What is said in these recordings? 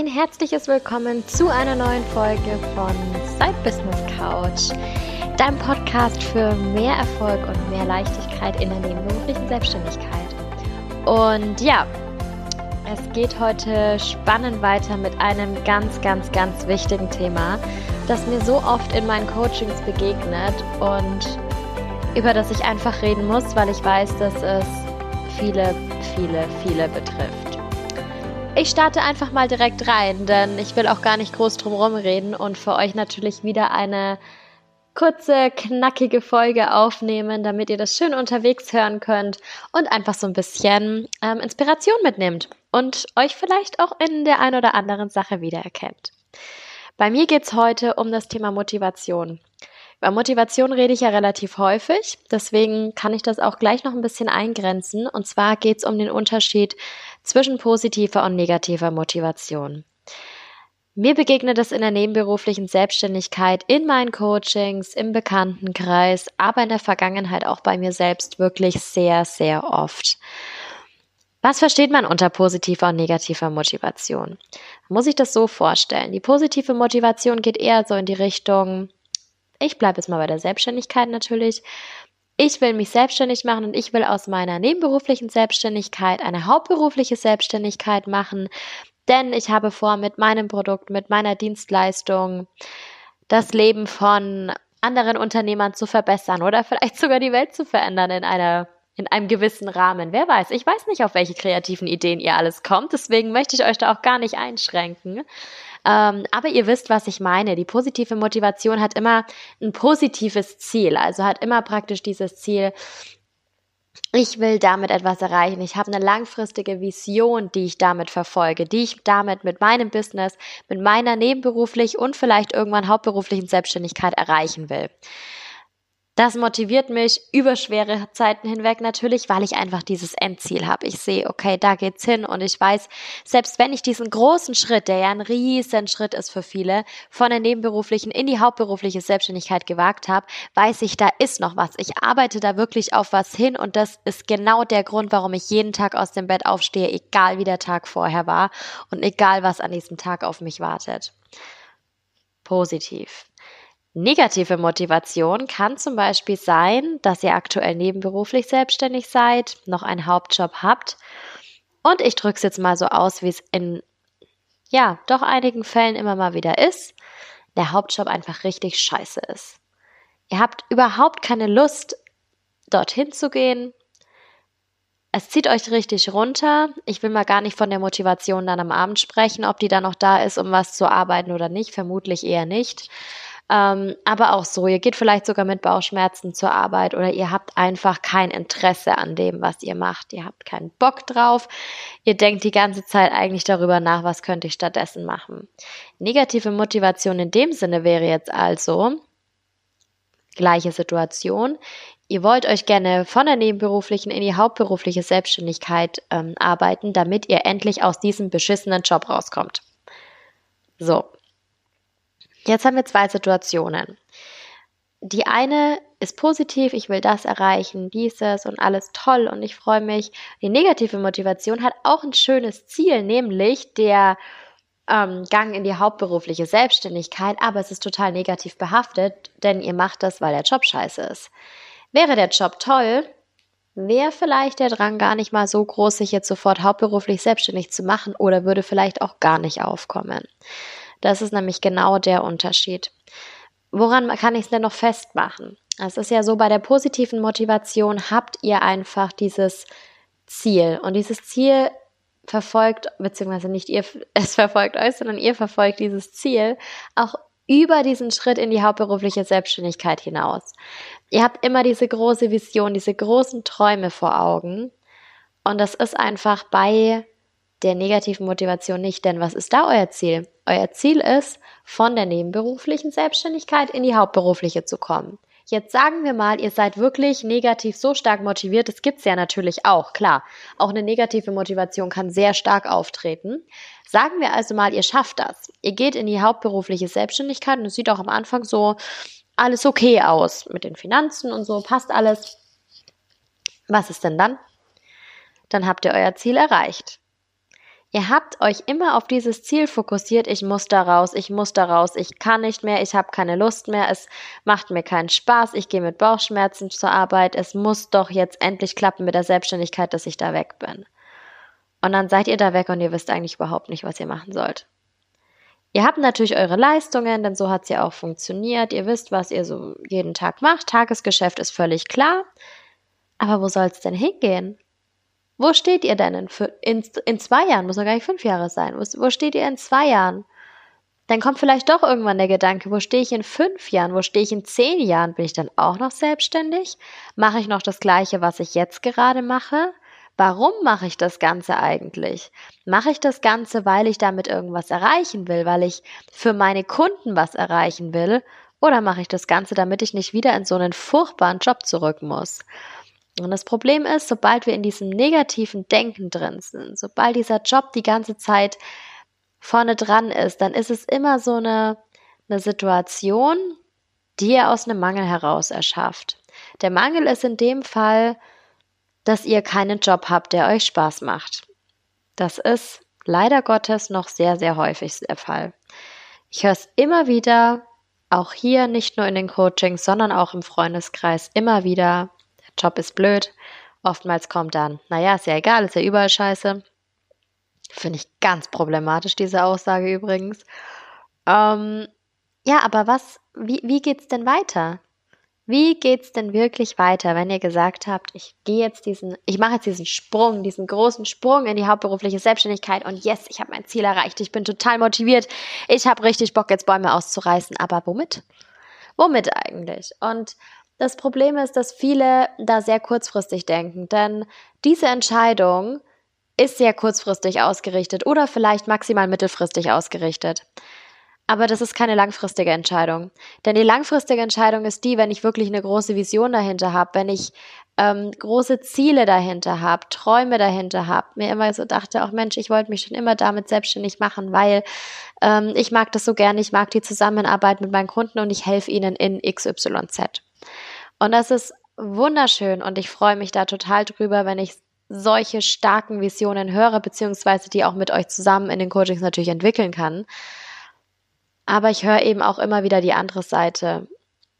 ein herzliches Willkommen zu einer neuen Folge von Side Business Couch, deinem Podcast für mehr Erfolg und mehr Leichtigkeit in der nebenberuflichen Selbstständigkeit. Und ja, es geht heute spannend weiter mit einem ganz, ganz, ganz wichtigen Thema, das mir so oft in meinen Coachings begegnet und über das ich einfach reden muss, weil ich weiß, dass es viele, viele, viele betrifft. Ich starte einfach mal direkt rein, denn ich will auch gar nicht groß drum reden und für euch natürlich wieder eine kurze, knackige Folge aufnehmen, damit ihr das schön unterwegs hören könnt und einfach so ein bisschen ähm, Inspiration mitnehmt und euch vielleicht auch in der ein oder anderen Sache wiedererkennt. Bei mir geht es heute um das Thema Motivation. Bei Motivation rede ich ja relativ häufig, deswegen kann ich das auch gleich noch ein bisschen eingrenzen. Und zwar geht es um den Unterschied zwischen positiver und negativer Motivation. Mir begegnet es in der nebenberuflichen Selbstständigkeit, in meinen Coachings, im Bekanntenkreis, aber in der Vergangenheit auch bei mir selbst wirklich sehr, sehr oft. Was versteht man unter positiver und negativer Motivation? Muss ich das so vorstellen? Die positive Motivation geht eher so in die Richtung, ich bleibe jetzt mal bei der Selbstständigkeit natürlich ich will mich selbstständig machen und ich will aus meiner nebenberuflichen Selbstständigkeit eine hauptberufliche Selbstständigkeit machen, denn ich habe vor, mit meinem Produkt, mit meiner Dienstleistung das Leben von anderen Unternehmern zu verbessern oder vielleicht sogar die Welt zu verändern in einer in einem gewissen Rahmen. Wer weiß, ich weiß nicht, auf welche kreativen Ideen ihr alles kommt, deswegen möchte ich euch da auch gar nicht einschränken. Ähm, aber ihr wisst, was ich meine. Die positive Motivation hat immer ein positives Ziel, also hat immer praktisch dieses Ziel, ich will damit etwas erreichen. Ich habe eine langfristige Vision, die ich damit verfolge, die ich damit mit meinem Business, mit meiner nebenberuflich und vielleicht irgendwann hauptberuflichen Selbstständigkeit erreichen will. Das motiviert mich über schwere Zeiten hinweg natürlich, weil ich einfach dieses Endziel habe. Ich sehe, okay, da geht's hin und ich weiß, selbst wenn ich diesen großen Schritt, der ja ein riesen Schritt ist für viele, von der nebenberuflichen in die hauptberufliche Selbstständigkeit gewagt habe, weiß ich, da ist noch was. Ich arbeite da wirklich auf was hin und das ist genau der Grund, warum ich jeden Tag aus dem Bett aufstehe, egal wie der Tag vorher war und egal was an diesem Tag auf mich wartet. Positiv. Negative Motivation kann zum Beispiel sein, dass ihr aktuell nebenberuflich selbstständig seid, noch einen Hauptjob habt und ich drücke es jetzt mal so aus, wie es in ja doch einigen Fällen immer mal wieder ist, der Hauptjob einfach richtig scheiße ist. Ihr habt überhaupt keine Lust, dorthin zu gehen. Es zieht euch richtig runter. Ich will mal gar nicht von der Motivation dann am Abend sprechen, ob die da noch da ist, um was zu arbeiten oder nicht. Vermutlich eher nicht. Ähm, aber auch so, ihr geht vielleicht sogar mit Bauchschmerzen zur Arbeit oder ihr habt einfach kein Interesse an dem, was ihr macht. Ihr habt keinen Bock drauf. Ihr denkt die ganze Zeit eigentlich darüber nach, was könnte ich stattdessen machen. Negative Motivation in dem Sinne wäre jetzt also, gleiche Situation. Ihr wollt euch gerne von der nebenberuflichen in die hauptberufliche Selbstständigkeit ähm, arbeiten, damit ihr endlich aus diesem beschissenen Job rauskommt. So, Jetzt haben wir zwei Situationen. Die eine ist positiv, ich will das erreichen, dieses und alles toll und ich freue mich. Die negative Motivation hat auch ein schönes Ziel, nämlich der ähm, Gang in die hauptberufliche Selbstständigkeit, aber es ist total negativ behaftet, denn ihr macht das, weil der Job scheiße ist. Wäre der Job toll, wäre vielleicht der Drang gar nicht mal so groß, sich jetzt sofort hauptberuflich selbstständig zu machen oder würde vielleicht auch gar nicht aufkommen. Das ist nämlich genau der Unterschied. Woran kann ich es denn noch festmachen? Es ist ja so, bei der positiven Motivation habt ihr einfach dieses Ziel. Und dieses Ziel verfolgt, beziehungsweise nicht ihr, es verfolgt euch, sondern ihr verfolgt dieses Ziel auch über diesen Schritt in die hauptberufliche Selbstständigkeit hinaus. Ihr habt immer diese große Vision, diese großen Träume vor Augen. Und das ist einfach bei der negativen Motivation nicht. Denn was ist da euer Ziel? Euer Ziel ist, von der nebenberuflichen Selbstständigkeit in die hauptberufliche zu kommen. Jetzt sagen wir mal, ihr seid wirklich negativ so stark motiviert. Das gibt's ja natürlich auch, klar. Auch eine negative Motivation kann sehr stark auftreten. Sagen wir also mal, ihr schafft das. Ihr geht in die hauptberufliche Selbstständigkeit und es sieht auch am Anfang so alles okay aus mit den Finanzen und so, passt alles. Was ist denn dann? Dann habt ihr euer Ziel erreicht. Ihr habt euch immer auf dieses Ziel fokussiert, ich muss da raus, ich muss da raus, ich kann nicht mehr, ich habe keine Lust mehr, es macht mir keinen Spaß, ich gehe mit Bauchschmerzen zur Arbeit, es muss doch jetzt endlich klappen mit der Selbstständigkeit, dass ich da weg bin. Und dann seid ihr da weg und ihr wisst eigentlich überhaupt nicht, was ihr machen sollt. Ihr habt natürlich eure Leistungen, denn so hat es ja auch funktioniert. Ihr wisst, was ihr so jeden Tag macht. Tagesgeschäft ist völlig klar. Aber wo soll es denn hingehen? Wo steht ihr denn in, in, in, zwei Jahren? Muss doch gar nicht fünf Jahre sein. Wo, wo steht ihr in zwei Jahren? Dann kommt vielleicht doch irgendwann der Gedanke, wo stehe ich in fünf Jahren? Wo stehe ich in zehn Jahren? Bin ich dann auch noch selbstständig? Mache ich noch das Gleiche, was ich jetzt gerade mache? Warum mache ich das Ganze eigentlich? Mache ich das Ganze, weil ich damit irgendwas erreichen will, weil ich für meine Kunden was erreichen will? Oder mache ich das Ganze, damit ich nicht wieder in so einen furchtbaren Job zurück muss? Und das Problem ist, sobald wir in diesem negativen Denken drin sind, sobald dieser Job die ganze Zeit vorne dran ist, dann ist es immer so eine, eine Situation, die ihr aus einem Mangel heraus erschafft. Der Mangel ist in dem Fall, dass ihr keinen Job habt, der euch Spaß macht. Das ist leider Gottes noch sehr, sehr häufig der Fall. Ich höre es immer wieder, auch hier nicht nur in den Coachings, sondern auch im Freundeskreis immer wieder, der Job ist blöd. Oftmals kommt dann, naja, ist ja egal, ist ja überall scheiße. Finde ich ganz problematisch, diese Aussage übrigens. Ähm, ja, aber was, wie, wie geht's denn weiter? Wie geht's denn wirklich weiter, wenn ihr gesagt habt, ich gehe jetzt diesen, ich mache jetzt diesen Sprung, diesen großen Sprung in die hauptberufliche Selbstständigkeit und yes, ich habe mein Ziel erreicht, ich bin total motiviert, ich habe richtig Bock, jetzt Bäume auszureißen, aber womit? Womit eigentlich? Und das Problem ist, dass viele da sehr kurzfristig denken, denn diese Entscheidung ist sehr kurzfristig ausgerichtet oder vielleicht maximal mittelfristig ausgerichtet. Aber das ist keine langfristige Entscheidung. Denn die langfristige Entscheidung ist die, wenn ich wirklich eine große Vision dahinter habe, wenn ich ähm, große Ziele dahinter habe, Träume dahinter habe, mir immer so dachte, auch Mensch, ich wollte mich schon immer damit selbstständig machen, weil ähm, ich mag das so gerne, ich mag die Zusammenarbeit mit meinen Kunden und ich helfe ihnen in XYZ. Und das ist wunderschön und ich freue mich da total drüber, wenn ich solche starken Visionen höre, beziehungsweise die auch mit euch zusammen in den Coachings natürlich entwickeln kann. Aber ich höre eben auch immer wieder die andere Seite.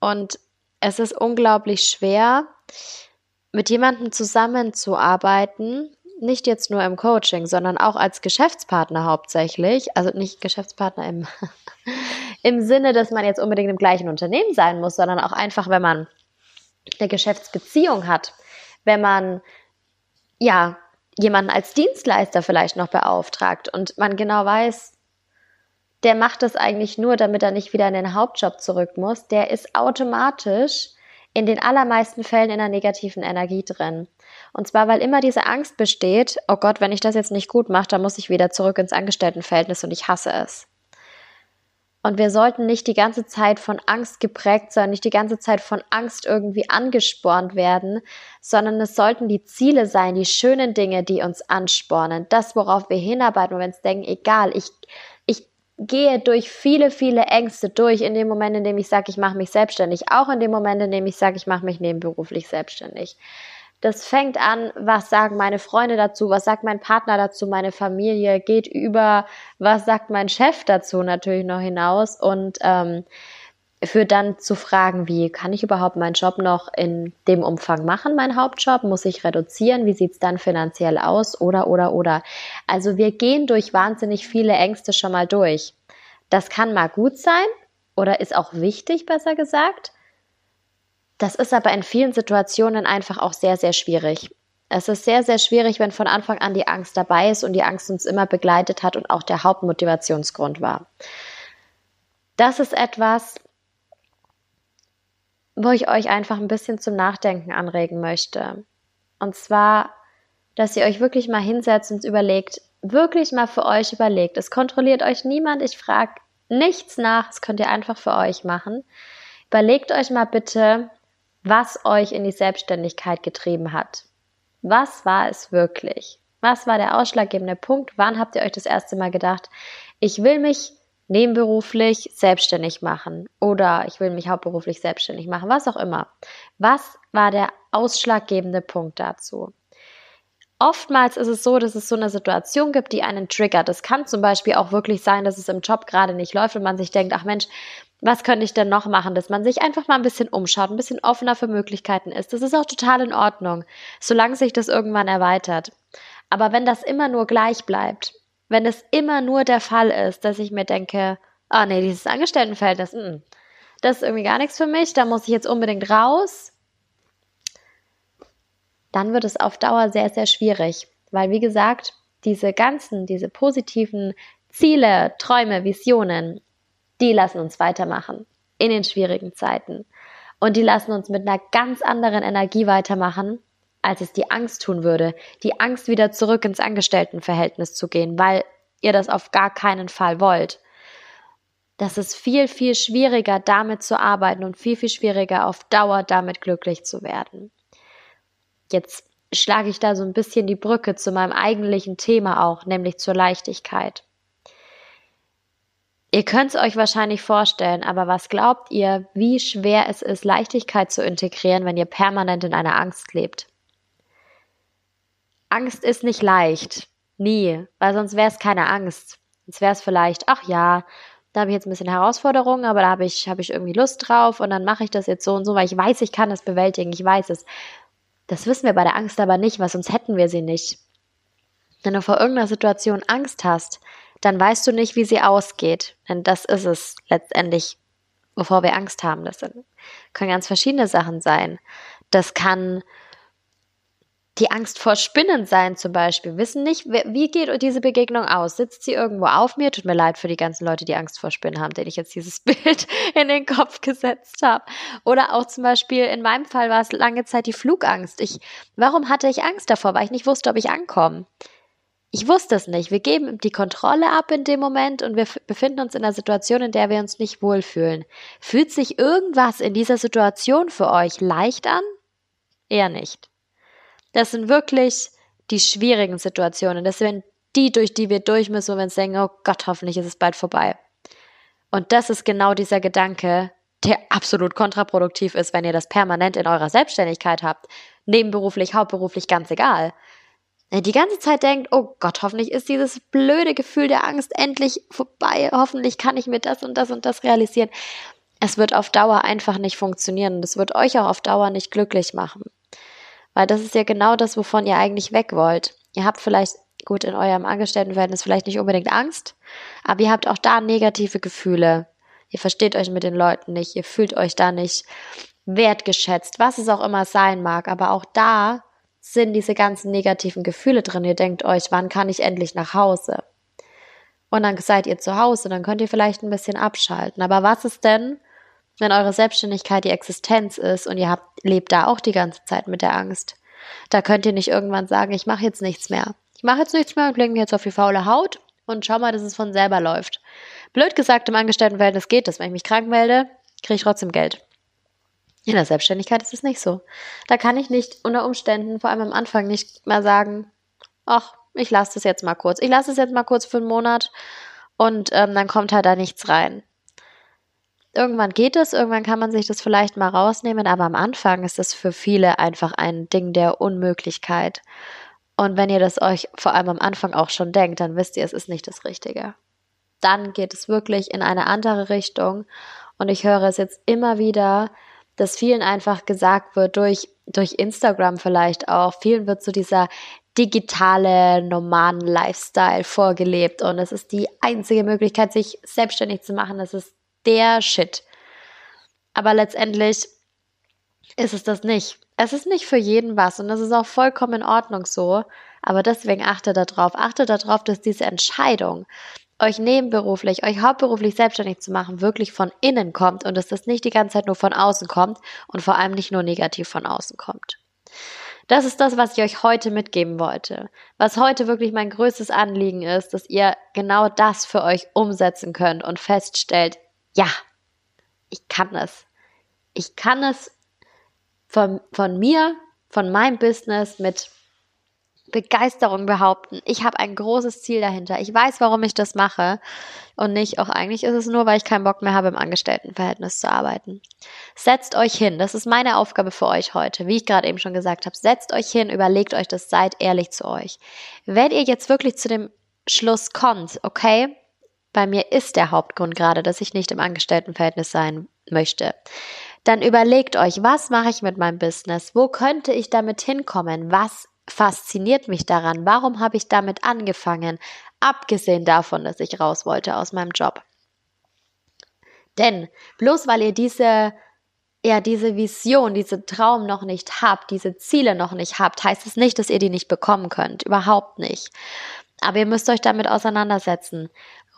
Und es ist unglaublich schwer, mit jemandem zusammenzuarbeiten, nicht jetzt nur im Coaching, sondern auch als Geschäftspartner hauptsächlich. Also nicht Geschäftspartner im, im Sinne, dass man jetzt unbedingt im gleichen Unternehmen sein muss, sondern auch einfach, wenn man eine Geschäftsbeziehung hat, wenn man ja jemanden als Dienstleister vielleicht noch beauftragt und man genau weiß, der macht das eigentlich nur, damit er nicht wieder in den Hauptjob zurück muss. Der ist automatisch in den allermeisten Fällen in einer negativen Energie drin. Und zwar, weil immer diese Angst besteht, oh Gott, wenn ich das jetzt nicht gut mache, dann muss ich wieder zurück ins Angestelltenverhältnis und ich hasse es. Und wir sollten nicht die ganze Zeit von Angst geprägt sein, nicht die ganze Zeit von Angst irgendwie angespornt werden, sondern es sollten die Ziele sein, die schönen Dinge, die uns anspornen, das, worauf wir hinarbeiten, wo wir uns denken, egal, ich gehe durch viele, viele Ängste durch in dem Moment, in dem ich sage, ich mache mich selbstständig, auch in dem Moment, in dem ich sage, ich mache mich nebenberuflich selbstständig. Das fängt an, was sagen meine Freunde dazu, was sagt mein Partner dazu, meine Familie, geht über, was sagt mein Chef dazu natürlich noch hinaus und ähm, für dann zu fragen, wie kann ich überhaupt meinen Job noch in dem Umfang machen, mein Hauptjob? Muss ich reduzieren? Wie sieht's dann finanziell aus? Oder, oder, oder. Also wir gehen durch wahnsinnig viele Ängste schon mal durch. Das kann mal gut sein oder ist auch wichtig, besser gesagt. Das ist aber in vielen Situationen einfach auch sehr, sehr schwierig. Es ist sehr, sehr schwierig, wenn von Anfang an die Angst dabei ist und die Angst uns immer begleitet hat und auch der Hauptmotivationsgrund war. Das ist etwas, wo ich euch einfach ein bisschen zum Nachdenken anregen möchte. Und zwar, dass ihr euch wirklich mal hinsetzt und überlegt, wirklich mal für euch überlegt. Es kontrolliert euch niemand, ich frage nichts nach, das könnt ihr einfach für euch machen. Überlegt euch mal bitte, was euch in die Selbstständigkeit getrieben hat. Was war es wirklich? Was war der ausschlaggebende Punkt? Wann habt ihr euch das erste Mal gedacht, ich will mich nebenberuflich selbstständig machen oder ich will mich hauptberuflich selbstständig machen, was auch immer. Was war der ausschlaggebende Punkt dazu? oftmals ist es so, dass es so eine Situation gibt, die einen triggert. Es kann zum Beispiel auch wirklich sein, dass es im Job gerade nicht läuft und man sich denkt, ach Mensch, was könnte ich denn noch machen, dass man sich einfach mal ein bisschen umschaut, ein bisschen offener für Möglichkeiten ist. Das ist auch total in Ordnung, solange sich das irgendwann erweitert. Aber wenn das immer nur gleich bleibt, wenn es immer nur der Fall ist, dass ich mir denke, ah oh nee, dieses Angestelltenverhältnis, mh, mm, das ist irgendwie gar nichts für mich, da muss ich jetzt unbedingt raus, dann wird es auf Dauer sehr, sehr schwierig. Weil, wie gesagt, diese ganzen, diese positiven Ziele, Träume, Visionen, die lassen uns weitermachen in den schwierigen Zeiten. Und die lassen uns mit einer ganz anderen Energie weitermachen, als es die Angst tun würde. Die Angst, wieder zurück ins Angestelltenverhältnis zu gehen, weil ihr das auf gar keinen Fall wollt. Das ist viel, viel schwieriger, damit zu arbeiten und viel, viel schwieriger, auf Dauer damit glücklich zu werden. Jetzt schlage ich da so ein bisschen die Brücke zu meinem eigentlichen Thema auch, nämlich zur Leichtigkeit. Ihr könnt es euch wahrscheinlich vorstellen, aber was glaubt ihr, wie schwer es ist, Leichtigkeit zu integrieren, wenn ihr permanent in einer Angst lebt? Angst ist nicht leicht. Nie. Weil sonst wäre es keine Angst. Sonst wäre es vielleicht, ach ja, da habe ich jetzt ein bisschen Herausforderungen, aber da habe ich, hab ich irgendwie Lust drauf und dann mache ich das jetzt so und so, weil ich weiß, ich kann das bewältigen, ich weiß es. Das wissen wir bei der Angst aber nicht, weil sonst hätten wir sie nicht. Wenn du vor irgendeiner Situation Angst hast, dann weißt du nicht, wie sie ausgeht. Denn das ist es letztendlich, wovor wir Angst haben. Das können ganz verschiedene Sachen sein. Das kann die Angst vor Spinnen sein zum Beispiel, wissen nicht, wie geht diese Begegnung aus? Sitzt sie irgendwo auf mir? Tut mir leid für die ganzen Leute, die Angst vor Spinnen haben, denen ich jetzt dieses Bild in den Kopf gesetzt habe. Oder auch zum Beispiel, in meinem Fall war es lange Zeit die Flugangst. Ich, warum hatte ich Angst davor? Weil ich nicht wusste, ob ich ankomme. Ich wusste es nicht. Wir geben die Kontrolle ab in dem Moment und wir befinden uns in einer Situation, in der wir uns nicht wohlfühlen. Fühlt sich irgendwas in dieser Situation für euch leicht an? Eher nicht. Das sind wirklich die schwierigen Situationen. Das sind die, durch die wir durch müssen, wo wir uns denken, oh Gott, hoffentlich ist es bald vorbei. Und das ist genau dieser Gedanke, der absolut kontraproduktiv ist, wenn ihr das permanent in eurer Selbstständigkeit habt. Nebenberuflich, hauptberuflich, ganz egal. Die ganze Zeit denkt, oh Gott, hoffentlich ist dieses blöde Gefühl der Angst endlich vorbei. Hoffentlich kann ich mir das und das und das realisieren. Es wird auf Dauer einfach nicht funktionieren und es wird euch auch auf Dauer nicht glücklich machen. Weil das ist ja genau das, wovon ihr eigentlich weg wollt. Ihr habt vielleicht, gut, in eurem Angestelltenverhältnis vielleicht nicht unbedingt Angst, aber ihr habt auch da negative Gefühle. Ihr versteht euch mit den Leuten nicht, ihr fühlt euch da nicht wertgeschätzt, was es auch immer sein mag. Aber auch da sind diese ganzen negativen Gefühle drin. Ihr denkt euch, wann kann ich endlich nach Hause? Und dann seid ihr zu Hause, dann könnt ihr vielleicht ein bisschen abschalten. Aber was ist denn, wenn eure Selbstständigkeit die Existenz ist und ihr habt, lebt da auch die ganze Zeit mit der Angst. Da könnt ihr nicht irgendwann sagen, ich mache jetzt nichts mehr. Ich mache jetzt nichts mehr und lege mir jetzt auf die faule Haut und schau mal, dass es von selber läuft. Blöd gesagt, im Angestelltenverhältnis geht das. Wenn ich mich krank melde, kriege ich trotzdem Geld. In der Selbstständigkeit ist es nicht so. Da kann ich nicht unter Umständen, vor allem am Anfang, nicht mal sagen, ach, ich lasse das jetzt mal kurz. Ich lasse es jetzt mal kurz für einen Monat und ähm, dann kommt halt da nichts rein irgendwann geht es, irgendwann kann man sich das vielleicht mal rausnehmen, aber am Anfang ist das für viele einfach ein Ding der Unmöglichkeit. Und wenn ihr das euch vor allem am Anfang auch schon denkt, dann wisst ihr, es ist nicht das Richtige. Dann geht es wirklich in eine andere Richtung. Und ich höre es jetzt immer wieder, dass vielen einfach gesagt wird, durch, durch Instagram vielleicht auch, vielen wird so dieser digitale, normalen Lifestyle vorgelebt. Und es ist die einzige Möglichkeit, sich selbstständig zu machen. Es ist der Shit. Aber letztendlich ist es das nicht. Es ist nicht für jeden was und das ist auch vollkommen in Ordnung so. Aber deswegen achtet darauf. Achtet darauf, dass diese Entscheidung, euch nebenberuflich, euch hauptberuflich selbstständig zu machen, wirklich von innen kommt und dass das nicht die ganze Zeit nur von außen kommt und vor allem nicht nur negativ von außen kommt. Das ist das, was ich euch heute mitgeben wollte. Was heute wirklich mein größtes Anliegen ist, dass ihr genau das für euch umsetzen könnt und feststellt, ja, ich kann es. Ich kann es von, von mir, von meinem Business mit Begeisterung behaupten, ich habe ein großes Ziel dahinter. Ich weiß, warum ich das mache. Und nicht, auch eigentlich ist es nur, weil ich keinen Bock mehr habe, im Angestelltenverhältnis zu arbeiten. Setzt euch hin. Das ist meine Aufgabe für euch heute. Wie ich gerade eben schon gesagt habe, setzt euch hin, überlegt euch das, seid ehrlich zu euch. Wenn ihr jetzt wirklich zu dem Schluss kommt, okay, bei mir ist der Hauptgrund gerade, dass ich nicht im Angestelltenverhältnis sein möchte, dann überlegt euch, was mache ich mit meinem Business? Wo könnte ich damit hinkommen? Was fasziniert mich daran? Warum habe ich damit angefangen? Abgesehen davon, dass ich raus wollte aus meinem Job. Denn bloß weil ihr diese ja, diese Vision, diese Traum noch nicht habt, diese Ziele noch nicht habt, heißt es nicht, dass ihr die nicht bekommen könnt. Überhaupt nicht. Aber ihr müsst euch damit auseinandersetzen.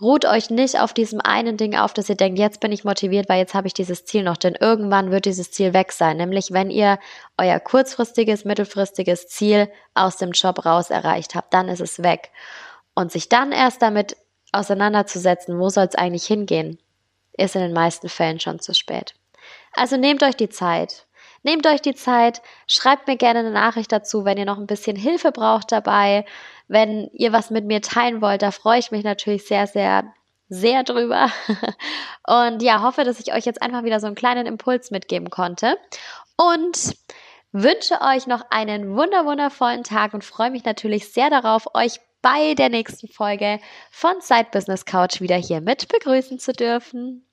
Ruht euch nicht auf diesem einen Ding auf, dass ihr denkt, jetzt bin ich motiviert, weil jetzt habe ich dieses Ziel noch, denn irgendwann wird dieses Ziel weg sein, nämlich wenn ihr euer kurzfristiges, mittelfristiges Ziel aus dem Job raus erreicht habt, dann ist es weg. Und sich dann erst damit auseinanderzusetzen, wo soll es eigentlich hingehen, ist in den meisten Fällen schon zu spät. Also nehmt euch die Zeit. Nehmt euch die Zeit, schreibt mir gerne eine Nachricht dazu, wenn ihr noch ein bisschen Hilfe braucht dabei, wenn ihr was mit mir teilen wollt, da freue ich mich natürlich sehr, sehr, sehr drüber. Und ja, hoffe, dass ich euch jetzt einfach wieder so einen kleinen Impuls mitgeben konnte. Und wünsche euch noch einen wunder wundervollen Tag und freue mich natürlich sehr darauf, euch bei der nächsten Folge von Side Business Couch wieder hier mit begrüßen zu dürfen.